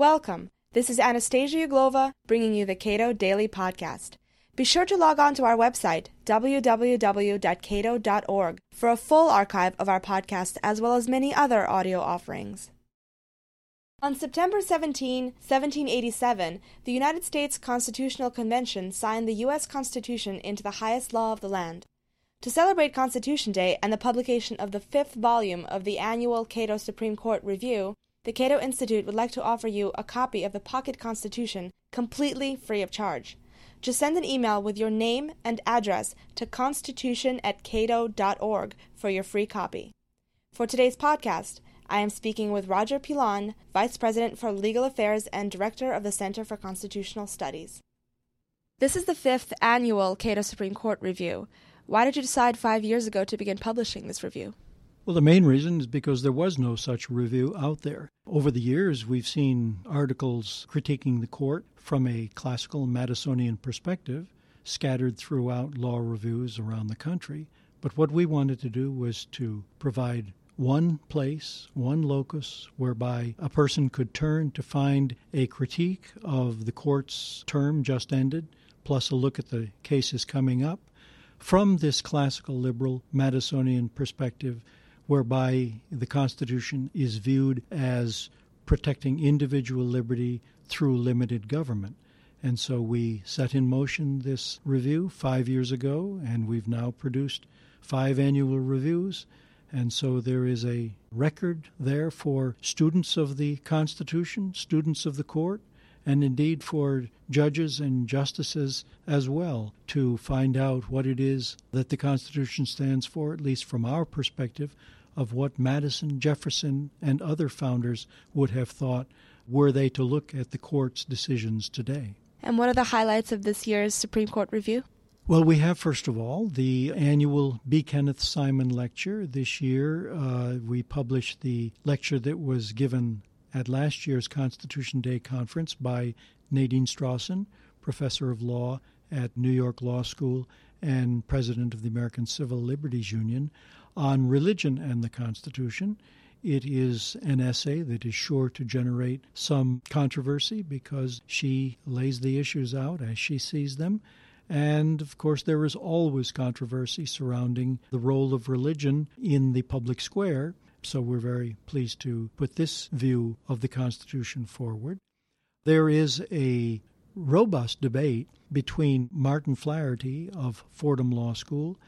Welcome. This is Anastasia Uglova bringing you the Cato Daily Podcast. Be sure to log on to our website, www.cato.org, for a full archive of our podcast as well as many other audio offerings. On September 17, 1787, the United States Constitutional Convention signed the U.S. Constitution into the highest law of the land. To celebrate Constitution Day and the publication of the fifth volume of the annual Cato Supreme Court Review, the Cato Institute would like to offer you a copy of the Pocket Constitution completely free of charge. Just send an email with your name and address to constitution at cato.org for your free copy. For today's podcast, I am speaking with Roger Pilon, Vice President for Legal Affairs and Director of the Center for Constitutional Studies. This is the fifth annual Cato Supreme Court Review. Why did you decide five years ago to begin publishing this review? Well, the main reason is because there was no such review out there. Over the years, we've seen articles critiquing the court from a classical Madisonian perspective scattered throughout law reviews around the country. But what we wanted to do was to provide one place, one locus, whereby a person could turn to find a critique of the court's term just ended, plus a look at the cases coming up, from this classical liberal Madisonian perspective, whereby the Constitution is viewed as protecting individual liberty through limited government. And so we set in motion this review five years ago, and we've now produced five annual reviews. And so there is a record there for students of the Constitution, students of the court, and indeed for judges and justices as well to find out what it is that the Constitution stands for, at least from our perspective, of what Madison, Jefferson, and other founders would have thought were they to look at the court's decisions today. And what are the highlights of this year's Supreme Court review? Well, we have, first of all, the annual B. Kenneth Simon Lecture. This year, uh, we published the lecture that was given at last year's Constitution Day conference by Nadine Strossen, professor of law at New York Law School and president of the American Civil Liberties Union, on religion and the Constitution. It is an essay that is sure to generate some controversy because she lays the issues out as she sees them. And of course, there is always controversy surrounding the role of religion in the public square. So we're very pleased to put this view of the Constitution forward. There is a robust debate between Martin Flaherty of Fordham Law School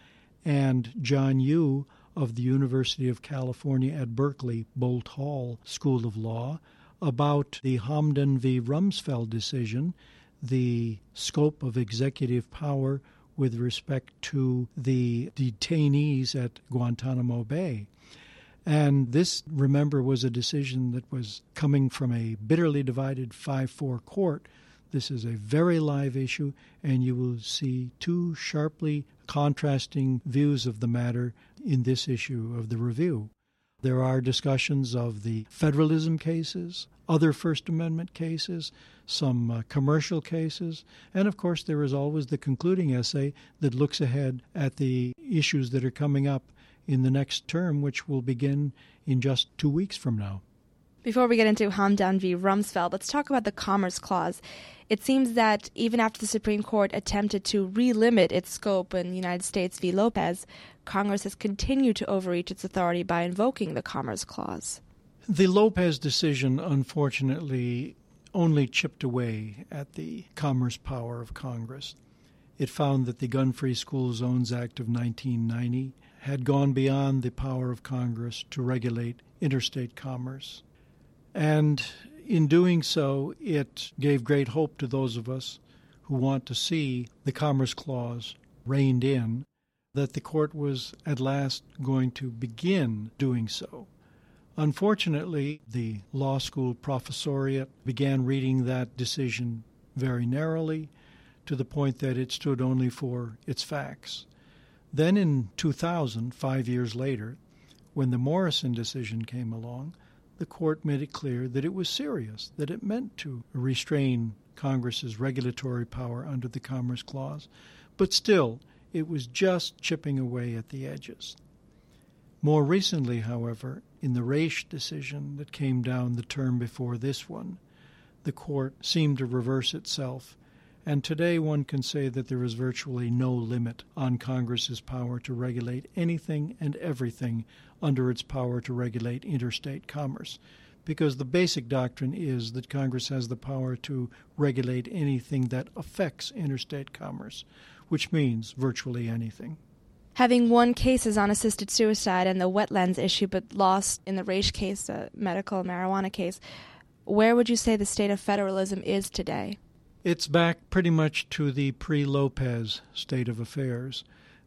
and John Yoo of the University of California at Berkeley Boalt Hall School of Law about the Hamdan v. Rumsfeld decision, the scope of executive power with respect to the detainees at Guantanamo Bay. And this, remember, was a decision that was coming from a bitterly divided 5 4 court. This is a very live issue, and you will see two sharply contrasting views of the matter in this issue of the review. There are discussions of the federalism cases, other First Amendment cases, some uh, commercial cases, and of course, there is always the concluding essay that looks ahead at the issues that are coming up in the next term, which will begin in just two weeks from now. Before we get into Hamdan v. Rumsfeld, let's talk about the Commerce Clause. It seems that even after the Supreme Court attempted to relimit its scope in United States v. Lopez, Congress has continued to overreach its authority by invoking the Commerce Clause. The Lopez decision, unfortunately, only chipped away at the commerce power of Congress. It found that the Gun Free School Zones Act of 1990 had gone beyond the power of Congress to regulate interstate commerce. And in doing so, it gave great hope to those of us who want to see the Commerce Clause reined in that the court was at last going to begin doing so. Unfortunately, the law school professoriate began reading that decision very narrowly to the point that it stood only for its facts. Then in 2000, five years later, when the Morrison decision came along, the court made it clear that it was serious, that it meant to restrain Congress's regulatory power under the Commerce Clause, but still, it was just chipping away at the edges. More recently, however, in the Raich decision that came down the term before this one, the court seemed to reverse itself. And today one can say that there is virtually no limit on Congress's power to regulate anything and everything under its power to regulate interstate commerce. Because the basic doctrine is that Congress has the power to regulate anything that affects interstate commerce, which means virtually anything. Having won cases on assisted suicide and the wetlands issue, but lost in the Raich case, the medical marijuana case, where would you say the state of federalism is today? It's back pretty much to the pre Lopez state of affairs.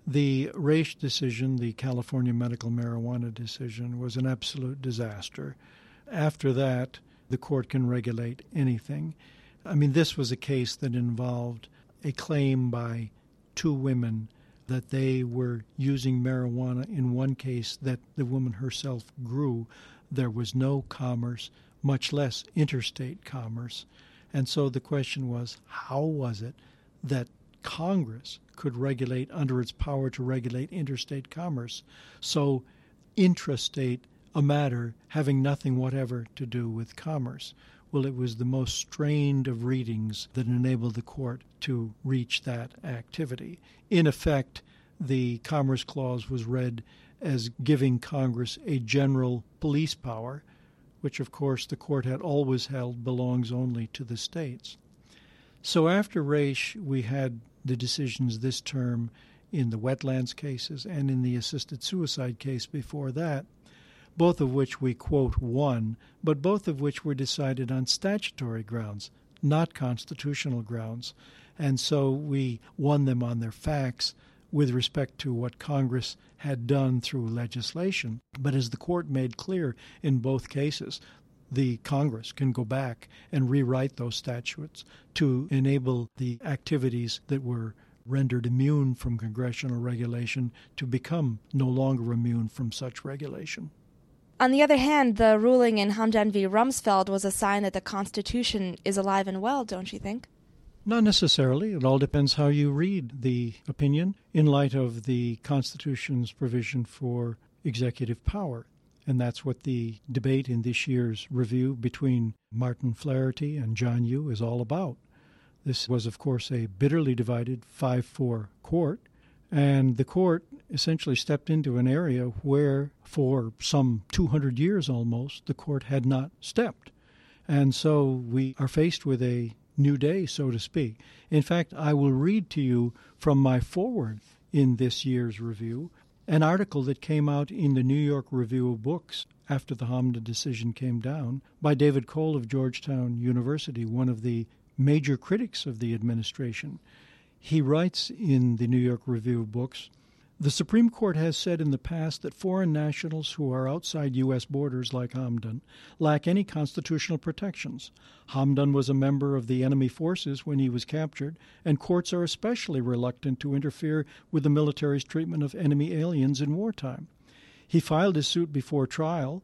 The Raich decision, the California medical marijuana decision, was an absolute disaster. After that, the court can regulate anything. I mean, this was a case that involved a claim by two women that they were using marijuana in one case that the woman herself grew. There was no commerce, much less interstate commerce. And so the question was how was it that Congress could regulate under its power to regulate interstate commerce so intrastate a matter having nothing whatever to do with commerce? Well, it was the most strained of readings that enabled the court to reach that activity. In effect, the Commerce Clause was read as giving Congress a general police power which of course the court had always held belongs only to the states. So after Raich, we had the decisions this term in the wetlands cases and in the assisted suicide case before that, both of which we quote won, but both of which were decided on statutory grounds, not constitutional grounds. And so we won them on their facts with respect to what Congress had done through legislation. But as the court made clear in both cases, the Congress can go back and rewrite those statutes to enable the activities that were rendered immune from congressional regulation to become no longer immune from such regulation. On the other hand, the ruling in Hamdan v. Rumsfeld was a sign that the Constitution is alive and well, don't you think? Not necessarily. It all depends how you read the opinion in light of the Constitution's provision for executive power. And that's what the debate in this year's review between Martin Flaherty and John Yoo is all about. This was, of course, a bitterly divided 5 4 court, and the court essentially stepped into an area where, for some 200 years almost, the court had not stepped. And so we are faced with a new day, so to speak. In fact, I will read to you from my foreword in this year's review an article that came out in the New York Review of Books after the Hamdan decision came down by David Cole of Georgetown University, one of the major critics of the administration. He writes in the New York Review of Books the Supreme Court has said in the past that foreign nationals who are outside U.S. borders, like Hamdan, lack any constitutional protections. Hamdan was a member of the enemy forces when he was captured, and courts are especially reluctant to interfere with the military's treatment of enemy aliens in wartime. He filed his suit before trial,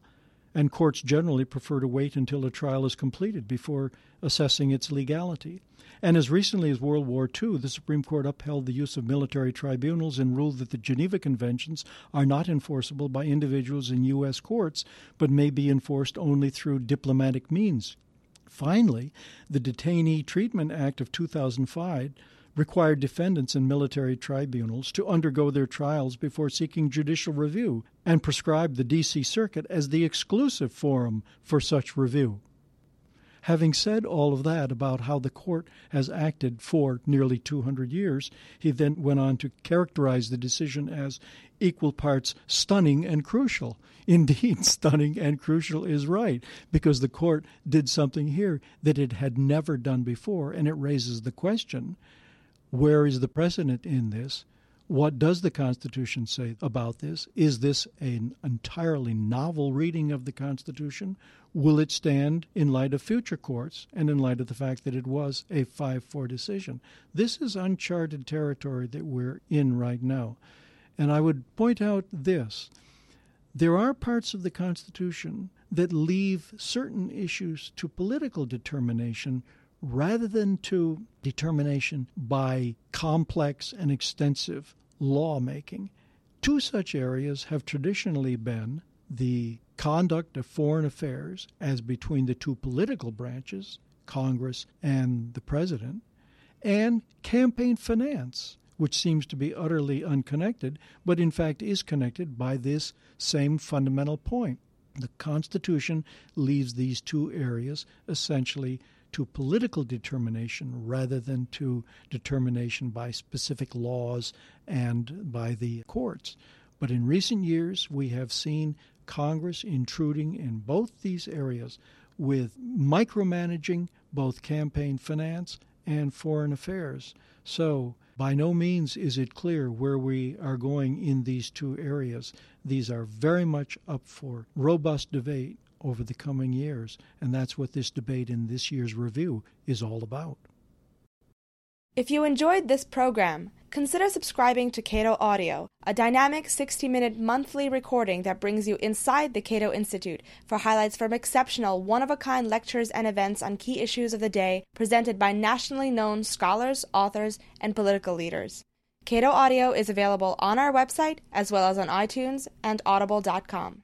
and courts generally prefer to wait until a trial is completed before assessing its legality. And as recently as World War II, the Supreme Court upheld the use of military tribunals and ruled that the Geneva Conventions are not enforceable by individuals in U.S. courts, but may be enforced only through diplomatic means. Finally, the Detainee Treatment Act of 2005 required defendants in military tribunals to undergo their trials before seeking judicial review and prescribed the D.C. Circuit as the exclusive forum for such review. Having said all of that about how the court has acted for nearly 200 years, he then went on to characterize the decision as equal parts stunning and crucial. Indeed, stunning and crucial is right, because the court did something here that it had never done before, and it raises the question where is the precedent in this? What does the Constitution say about this? Is this an entirely novel reading of the Constitution? Will it stand in light of future courts and in light of the fact that it was a 5 4 decision? This is uncharted territory that we're in right now. And I would point out this there are parts of the Constitution that leave certain issues to political determination rather than to determination by complex and extensive lawmaking. Two such areas have traditionally been the conduct of foreign affairs as between the two political branches Congress and the president, and campaign finance, which seems to be utterly unconnected, but in fact is connected by this same fundamental point. The Constitution leaves these two areas essentially to political determination rather than to determination by specific laws and by the courts. But in recent years, we have seen Congress intruding in both these areas with micromanaging both campaign finance and foreign affairs. So, by no means is it clear where we are going in these two areas. These are very much up for robust debate over the coming years, and that's what this debate in this year's review is all about. If you enjoyed this program, consider subscribing to Cato Audio, a dynamic 60 minute monthly recording that brings you inside the Cato Institute for highlights from exceptional, one of a kind lectures and events on key issues of the day presented by nationally known scholars, authors, and political leaders. Cato Audio is available on our website as well as on iTunes and audible.com.